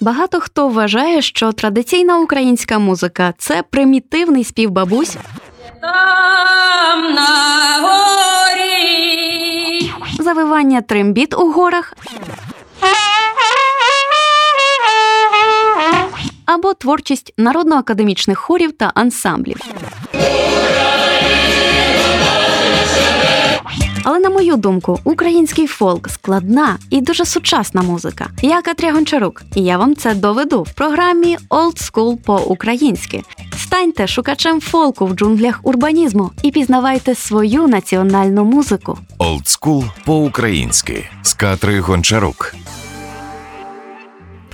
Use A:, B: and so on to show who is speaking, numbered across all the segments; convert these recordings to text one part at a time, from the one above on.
A: Багато хто вважає, що традиційна українська музика це примітивний спів бабусь. Там на горі завивання трембіт у горах. Або творчість народно-академічних хорів та ансамблів. Але на мою думку, український фолк складна і дуже сучасна музика. Я Катря Гончарук, і я вам це доведу в програмі Old School по-українськи. Станьте шукачем фолку в джунглях урбанізму і пізнавайте свою національну музику.
B: Old School по-українськи з Катри Гончарук.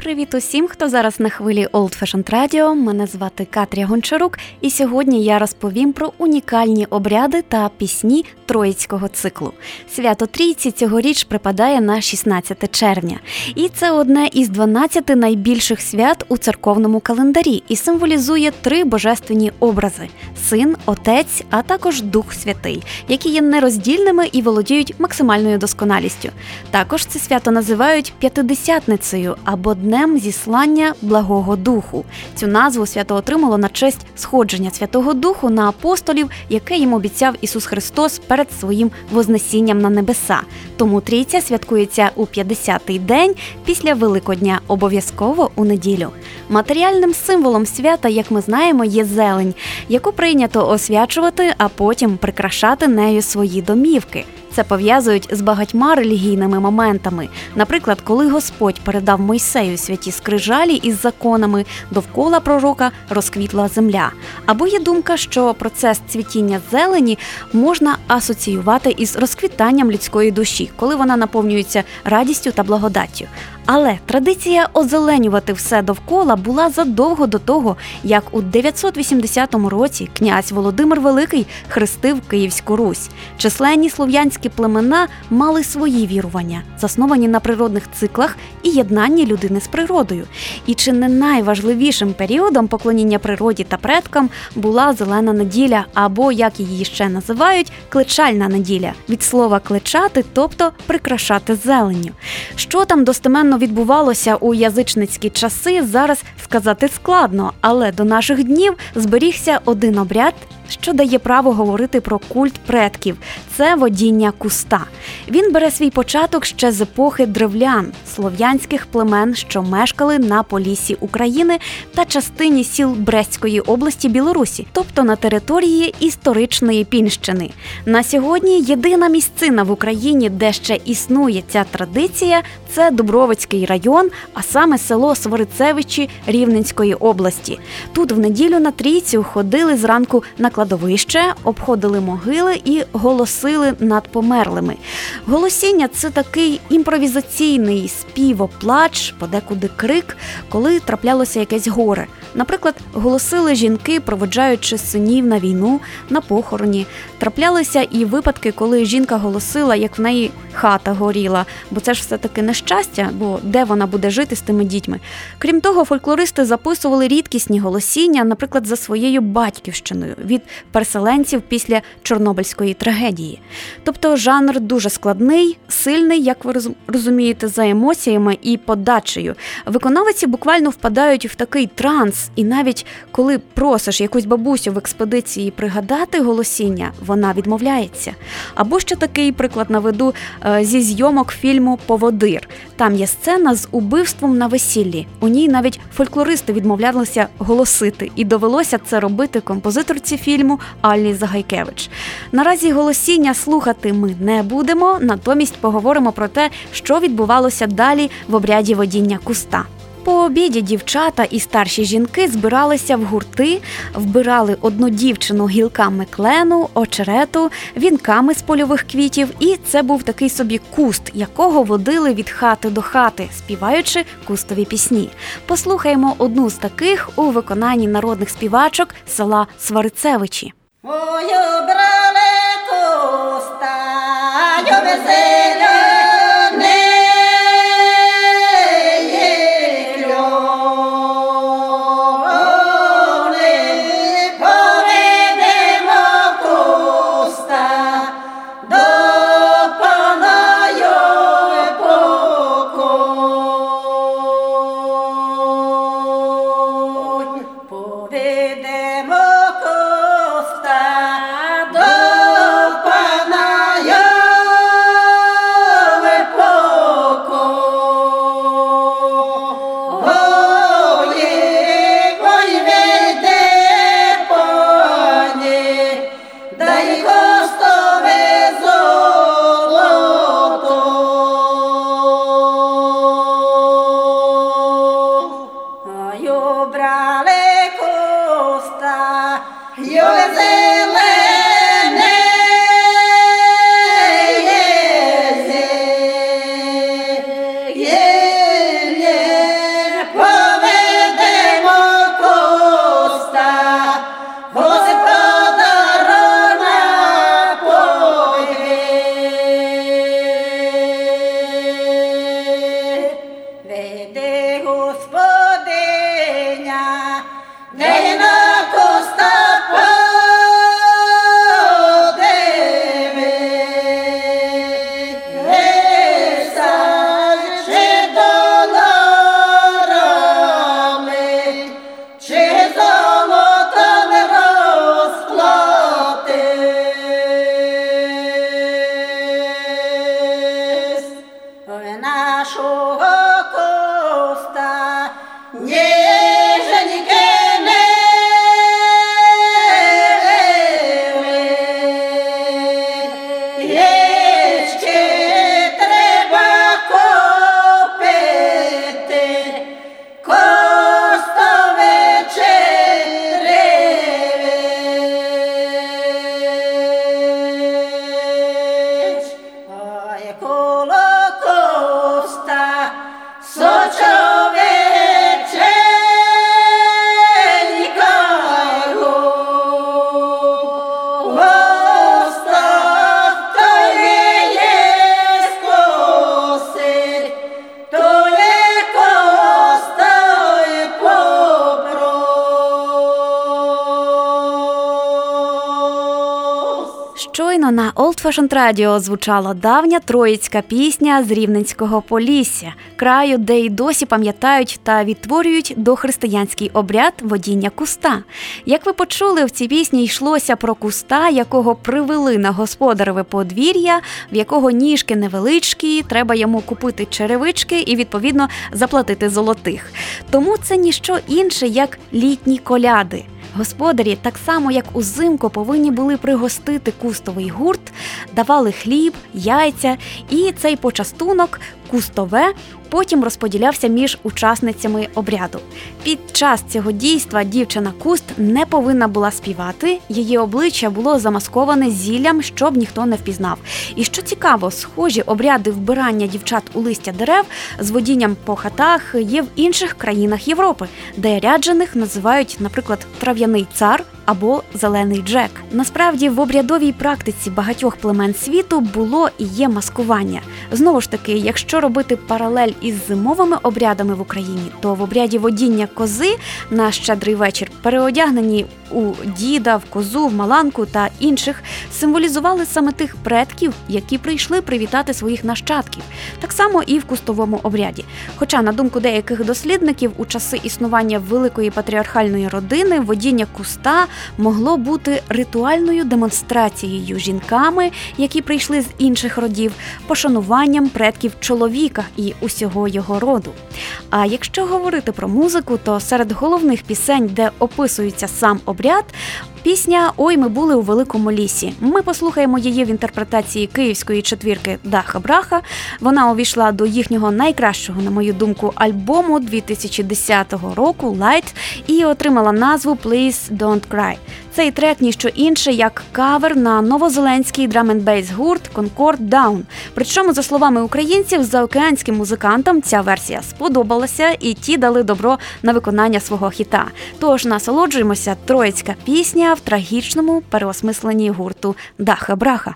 A: Привіт усім, хто зараз на хвилі Old Fashioned Radio. Мене звати Катрія Гончарук, і сьогодні я розповім про унікальні обряди та пісні троїцького циклу. Свято Трійці цьогоріч припадає на 16 червня, і це одне із 12 найбільших свят у церковному календарі і символізує три божественні образи: син, отець, а також Дух Святий, які є нероздільними і володіють максимальною досконалістю. Також це свято називають п'ятидесятницею або днем зіслання Благого Духу. Цю назву свято отримало на честь сходження Святого Духу на апостолів, яке їм обіцяв Ісус Христос перед своїм вознесінням на небеса. Тому трійця святкується у 50-й день після Великодня, обов'язково у неділю. Матеріальним символом свята, як ми знаємо, є зелень, яку прийнято освячувати, а потім прикрашати нею свої домівки. Це пов'язують з багатьма релігійними моментами. Наприклад, коли Господь передав Мойсею святі скрижалі із законами, довкола пророка розквітла земля. Або є думка, що процес цвітіння зелені можна асоціювати із розквітанням людської душі, коли вона наповнюється радістю та благодаттю. Але традиція озеленювати все довкола була задовго до того, як у 980 році князь Володимир Великий хрестив Київську Русь. Численні слов'янські племена мали свої вірування, засновані на природних циклах і єднанні людини з природою. І чи не найважливішим періодом поклоніння природі та предкам була зелена неділя, або як її ще називають, кличальна неділя від слова кличати, тобто прикрашати зеленню. Що там достеменно відбувалося у язичницькі часи, зараз сказати складно, але до наших днів зберігся один обряд, що дає право говорити про культ предків це водіння куста. Він бере свій початок ще з епохи древлян, слов'янських племен, що мешкали на полісі України та частині сіл Брестської області Білорусі, тобто на території історичної пінщини. На сьогодні єдина місцина в Україні, де ще існує ця традиція, це Дубровицький район, а саме село Сварицевичі Рівненської області. Тут в неділю на трійцю ходили зранку на кладовище, обходили могили і голосили над померлими. Голосіння це такий імпровізаційний співоплач, подекуди крик, коли траплялося якесь горе. Наприклад, голосили жінки, проводжаючи синів на війну, на похороні. Траплялися і випадки, коли жінка голосила, як в неї хата горіла, бо це ж все таки нещастя, бо де вона буде жити з тими дітьми. Крім того, фольклористи записували рідкісні голосіння, наприклад, за своєю батьківщиною від переселенців після Чорнобильської трагедії. Тобто жанр дуже складний, сильний, як ви розумієте, за емоціями і подачею. Виконавиці буквально впадають в такий транс, і навіть коли просиш якусь бабусю в експедиції пригадати голосіння, вона відмовляється. Або ще такий приклад наведу е, зі зйомок фільму Поводир. Там є сцена з убивством на весіллі. У ній навіть фольклористи відмовлялися голосити, і довелося це робити композиторці фільму Аллі Загайкевич. Наразі голосіння слухати ми не будемо, натомість поговоримо про те, що відбувалося далі в обряді водіння куста. По обіді дівчата і старші жінки збиралися в гурти, вбирали одну дівчину гілками клену, очерету, вінками з польових квітів, і це був такий собі куст, якого водили від хати до хати, співаючи кустові пісні. Послухаємо одну з таких у виконанні народних співачок села Сварицевичі. Ой, брале куста, Old Radio звучала давня троїцька пісня з Рівненського Полісся, краю, де й досі пам'ятають та відтворюють дохристиянський обряд водіння куста. Як ви почули, в цій пісні йшлося про куста, якого привели на господареве подвір'я, в якого ніжки невеличкі, треба йому купити черевички і відповідно заплатити золотих. Тому це ніщо інше, як літні коляди. Господарі, так само як узимку, повинні були пригостити кустовий гурт, давали хліб, яйця, і цей почастунок кустове потім розподілявся між учасницями обряду. Під час цього дійства дівчина куст не повинна була співати, її обличчя було замасковане зіллям, щоб ніхто не впізнав. І що цікаво, схожі обряди вбирання дівчат у листя дерев з водінням по хатах є в інших країнах Європи, де ряджених називають, наприклад, трав'яний цар або зелений Джек. Насправді в обрядовій практиці багатьох племен світу було і є маскування. Знову ж таки, якщо робити паралель із зимовими обрядами в Україні, то в обряді водіння кози на щедрий вечір переодягнені у діда, в козу, в маланку та інших символізували саме тих предків, які прийшли привітати своїх нащадків, так само і в кустовому обряді. Хоча, на думку деяких дослідників, у часи існування великої патріархальної родини водіння куста могло бути ритуальною демонстрацією жінками, які прийшли з інших родів, пошануванням предків чоловіка і усього його роду. А якщо говорити про музику, то серед головних пісень, де описується сам обряд, Пісня Ой, ми були у великому лісі. Ми послухаємо її в інтерпретації київської четвірки Даха Браха. Вона увійшла до їхнього найкращого, на мою думку, альбому 2010 року Light і отримала назву Please Don't Cry. Цей трек ніщо інше, як кавер на новозеленський драм-н-бейс гурт Concord Down. Причому, за словами українців, заокеанським музикантам ця версія сподобалася, і ті дали добро на виконання свого хіта. Тож насолоджуємося троїцька пісня в трагічному переосмисленні гурту Даха Браха.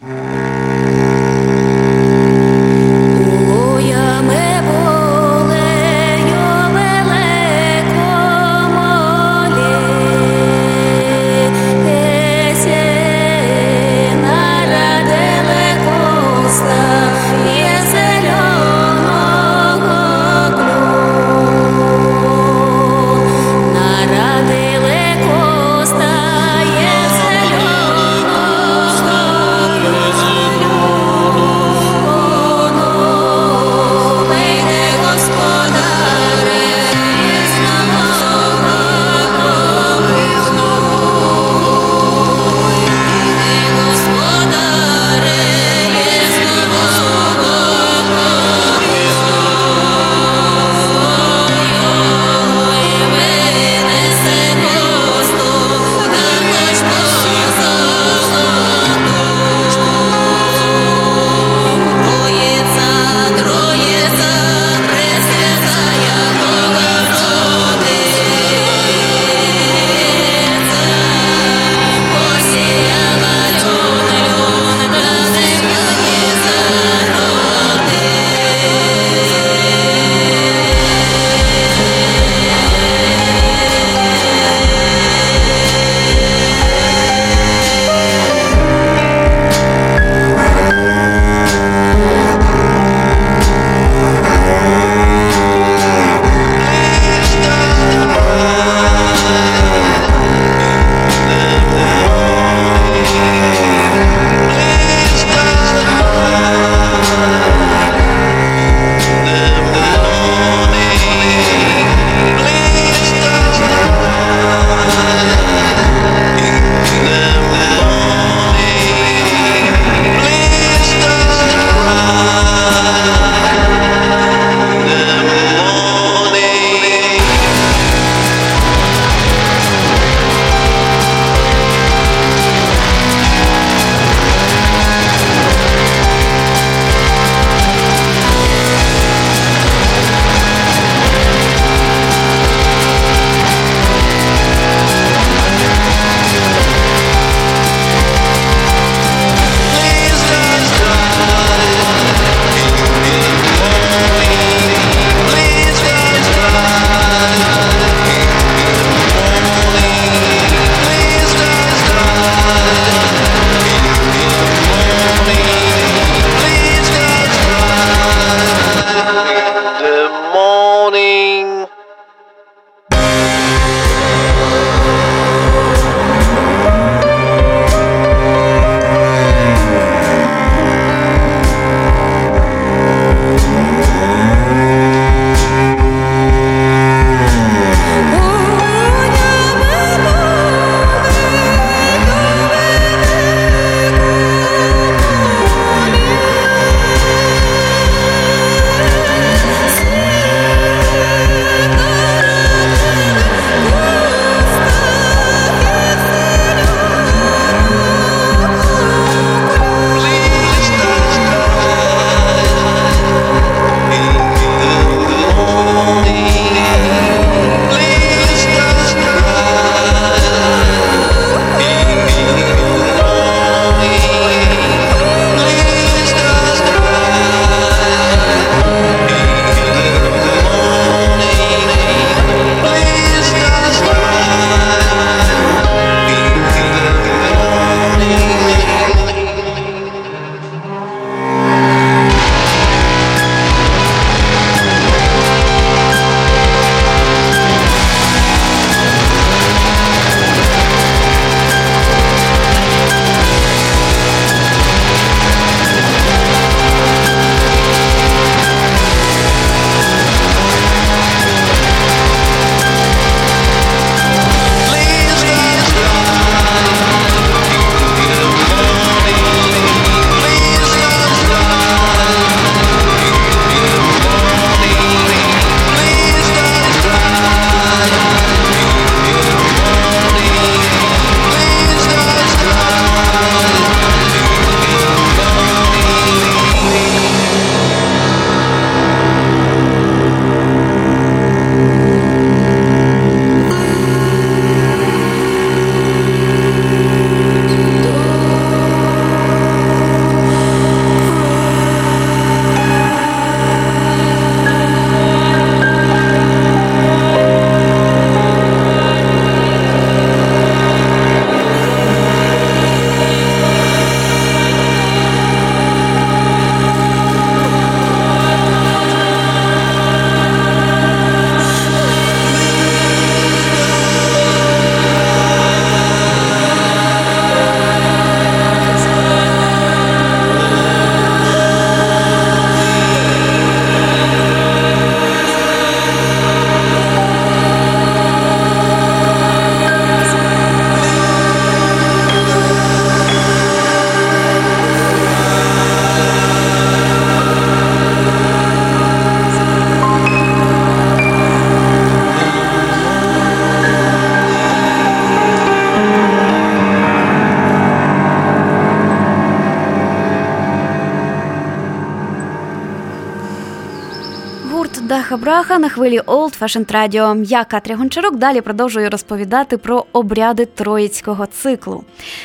A: Браха на хвилі Old Fashioned Radio. Я Катря Гончарук далі продовжую розповідати про обряди троїцького циклу.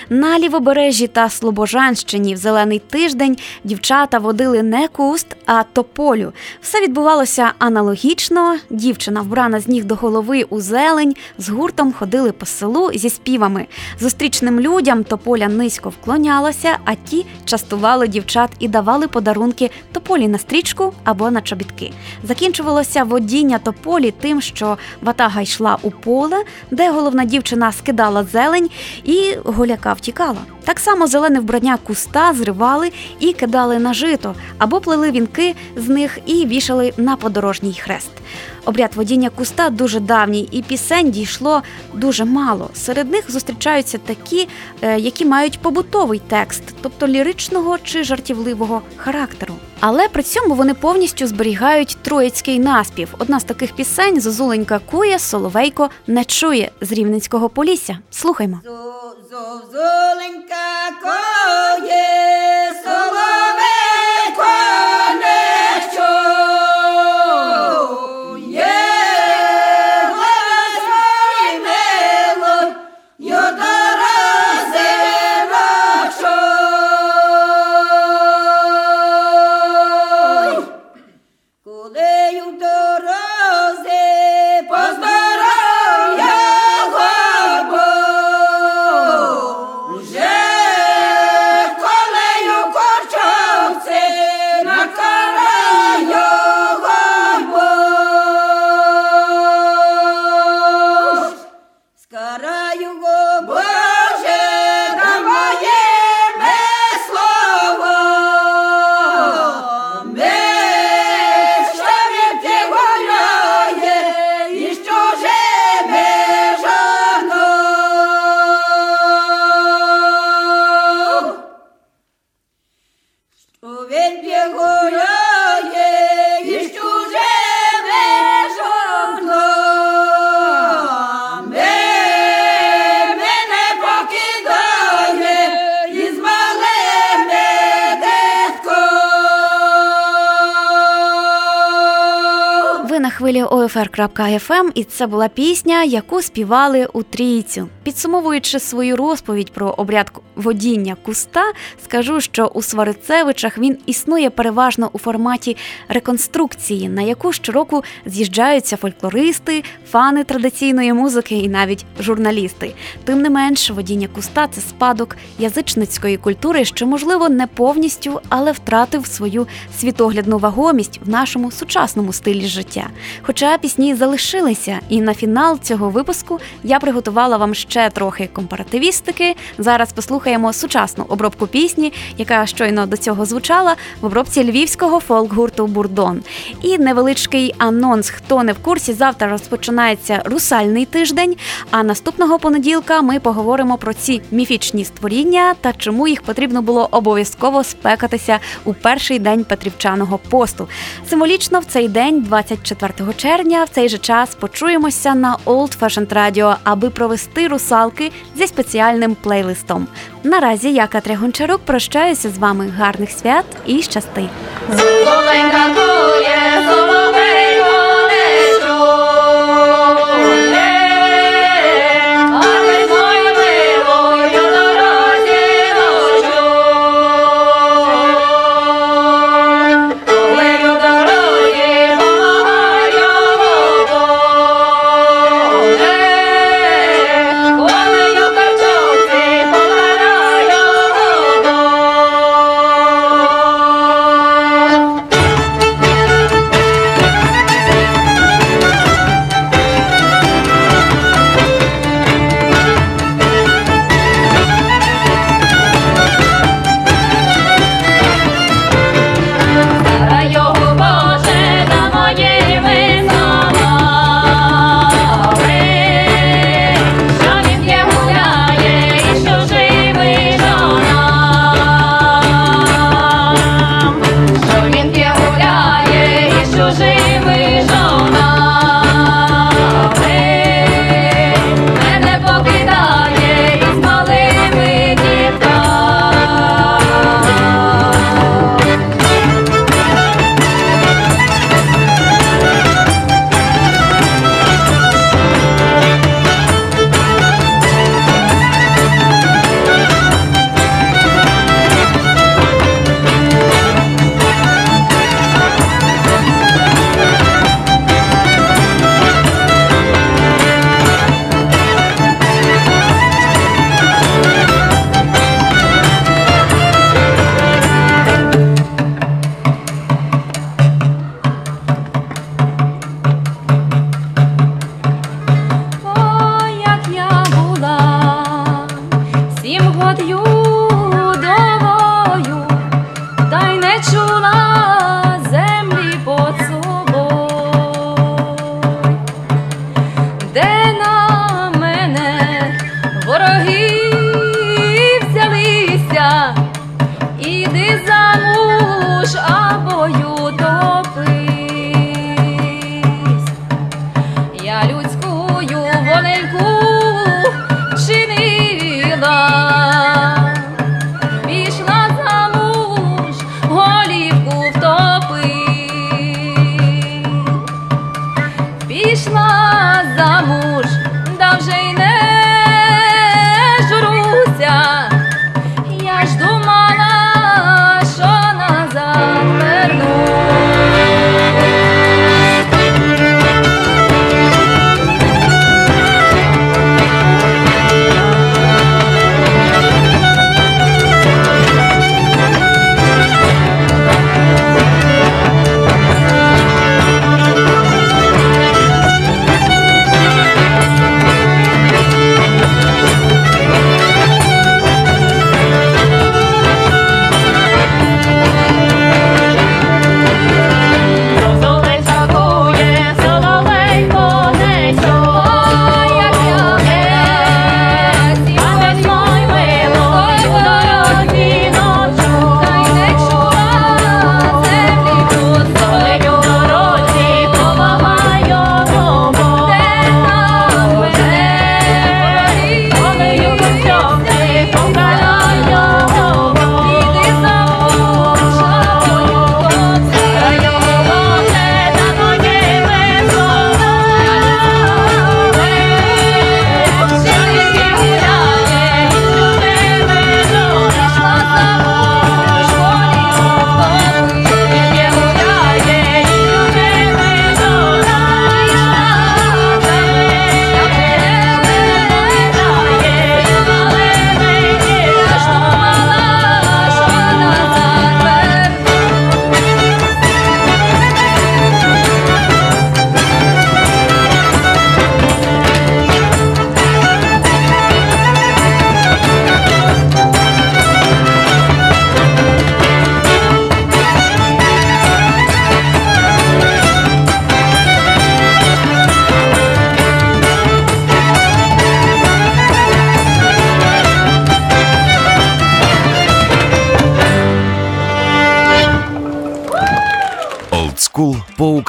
A: На лівобережжі та Слобожанщині в зелений тиждень дівчата водили не куст, а тополю. Все відбувалося аналогічно. Дівчина, вбрана з ніг до голови у зелень, з гуртом ходили по селу зі співами. Зустрічним людям тополя низько вклонялася, а ті частували дівчат і давали подарунки тополі на стрічку або на чобітки. Закінчувалося водіння тополі тим, що ватага йшла у поле, де головна дівчина скидала зелень і голяка втікала. Так само зелене вбрання куста зривали і кидали на жито або плели вінки з них і вішали на подорожній хрест. Обряд водіння куста дуже давній, і пісень дійшло дуже мало. Серед них зустрічаються такі, е, які мають побутовий текст, тобто ліричного чи жартівливого характеру. Але при цьому вони повністю зберігають троїцький наспів. Одна з таких пісень Зозуленька кує, Соловейко не чує з Рівненського полісся. Слухаймо.
C: Зозуленька коє, соловейко
A: Ви на хвилі OFR.FM і це була пісня, яку співали у трійцю. Підсумовуючи свою розповідь про обряд водіння куста, скажу, що у Сварицевичах він існує переважно у форматі реконструкції, на яку щороку з'їжджаються фольклористи, фани традиційної музики і навіть журналісти. Тим не менш, водіння куста це спадок язичницької культури, що можливо не повністю, але втратив свою світоглядну вагомість в нашому сучасному стилі життя. Хоча пісні залишилися, і на фінал цього випуску я приготувала вам ще трохи компаративістики. Зараз послухаємо сучасну обробку пісні, яка щойно до цього звучала в обробці львівського фолк-гурту Бурдон. І невеличкий анонс, хто не в курсі, завтра розпочинається русальний тиждень. А наступного понеділка ми поговоримо про ці міфічні створіння та чому їх потрібно було обов'язково спекатися у перший день Петрівчаного посту. Символічно в цей день, 24 червня, в цей же час почуємося на Old Fashioned Radio, аби провести русалки зі спеціальним плейлистом. Наразі я Катря Гончарук прощаюся з вами. Гарних свят і щасти!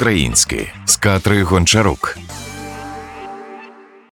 B: Олдскул по-українськи з Катрою Гончарук.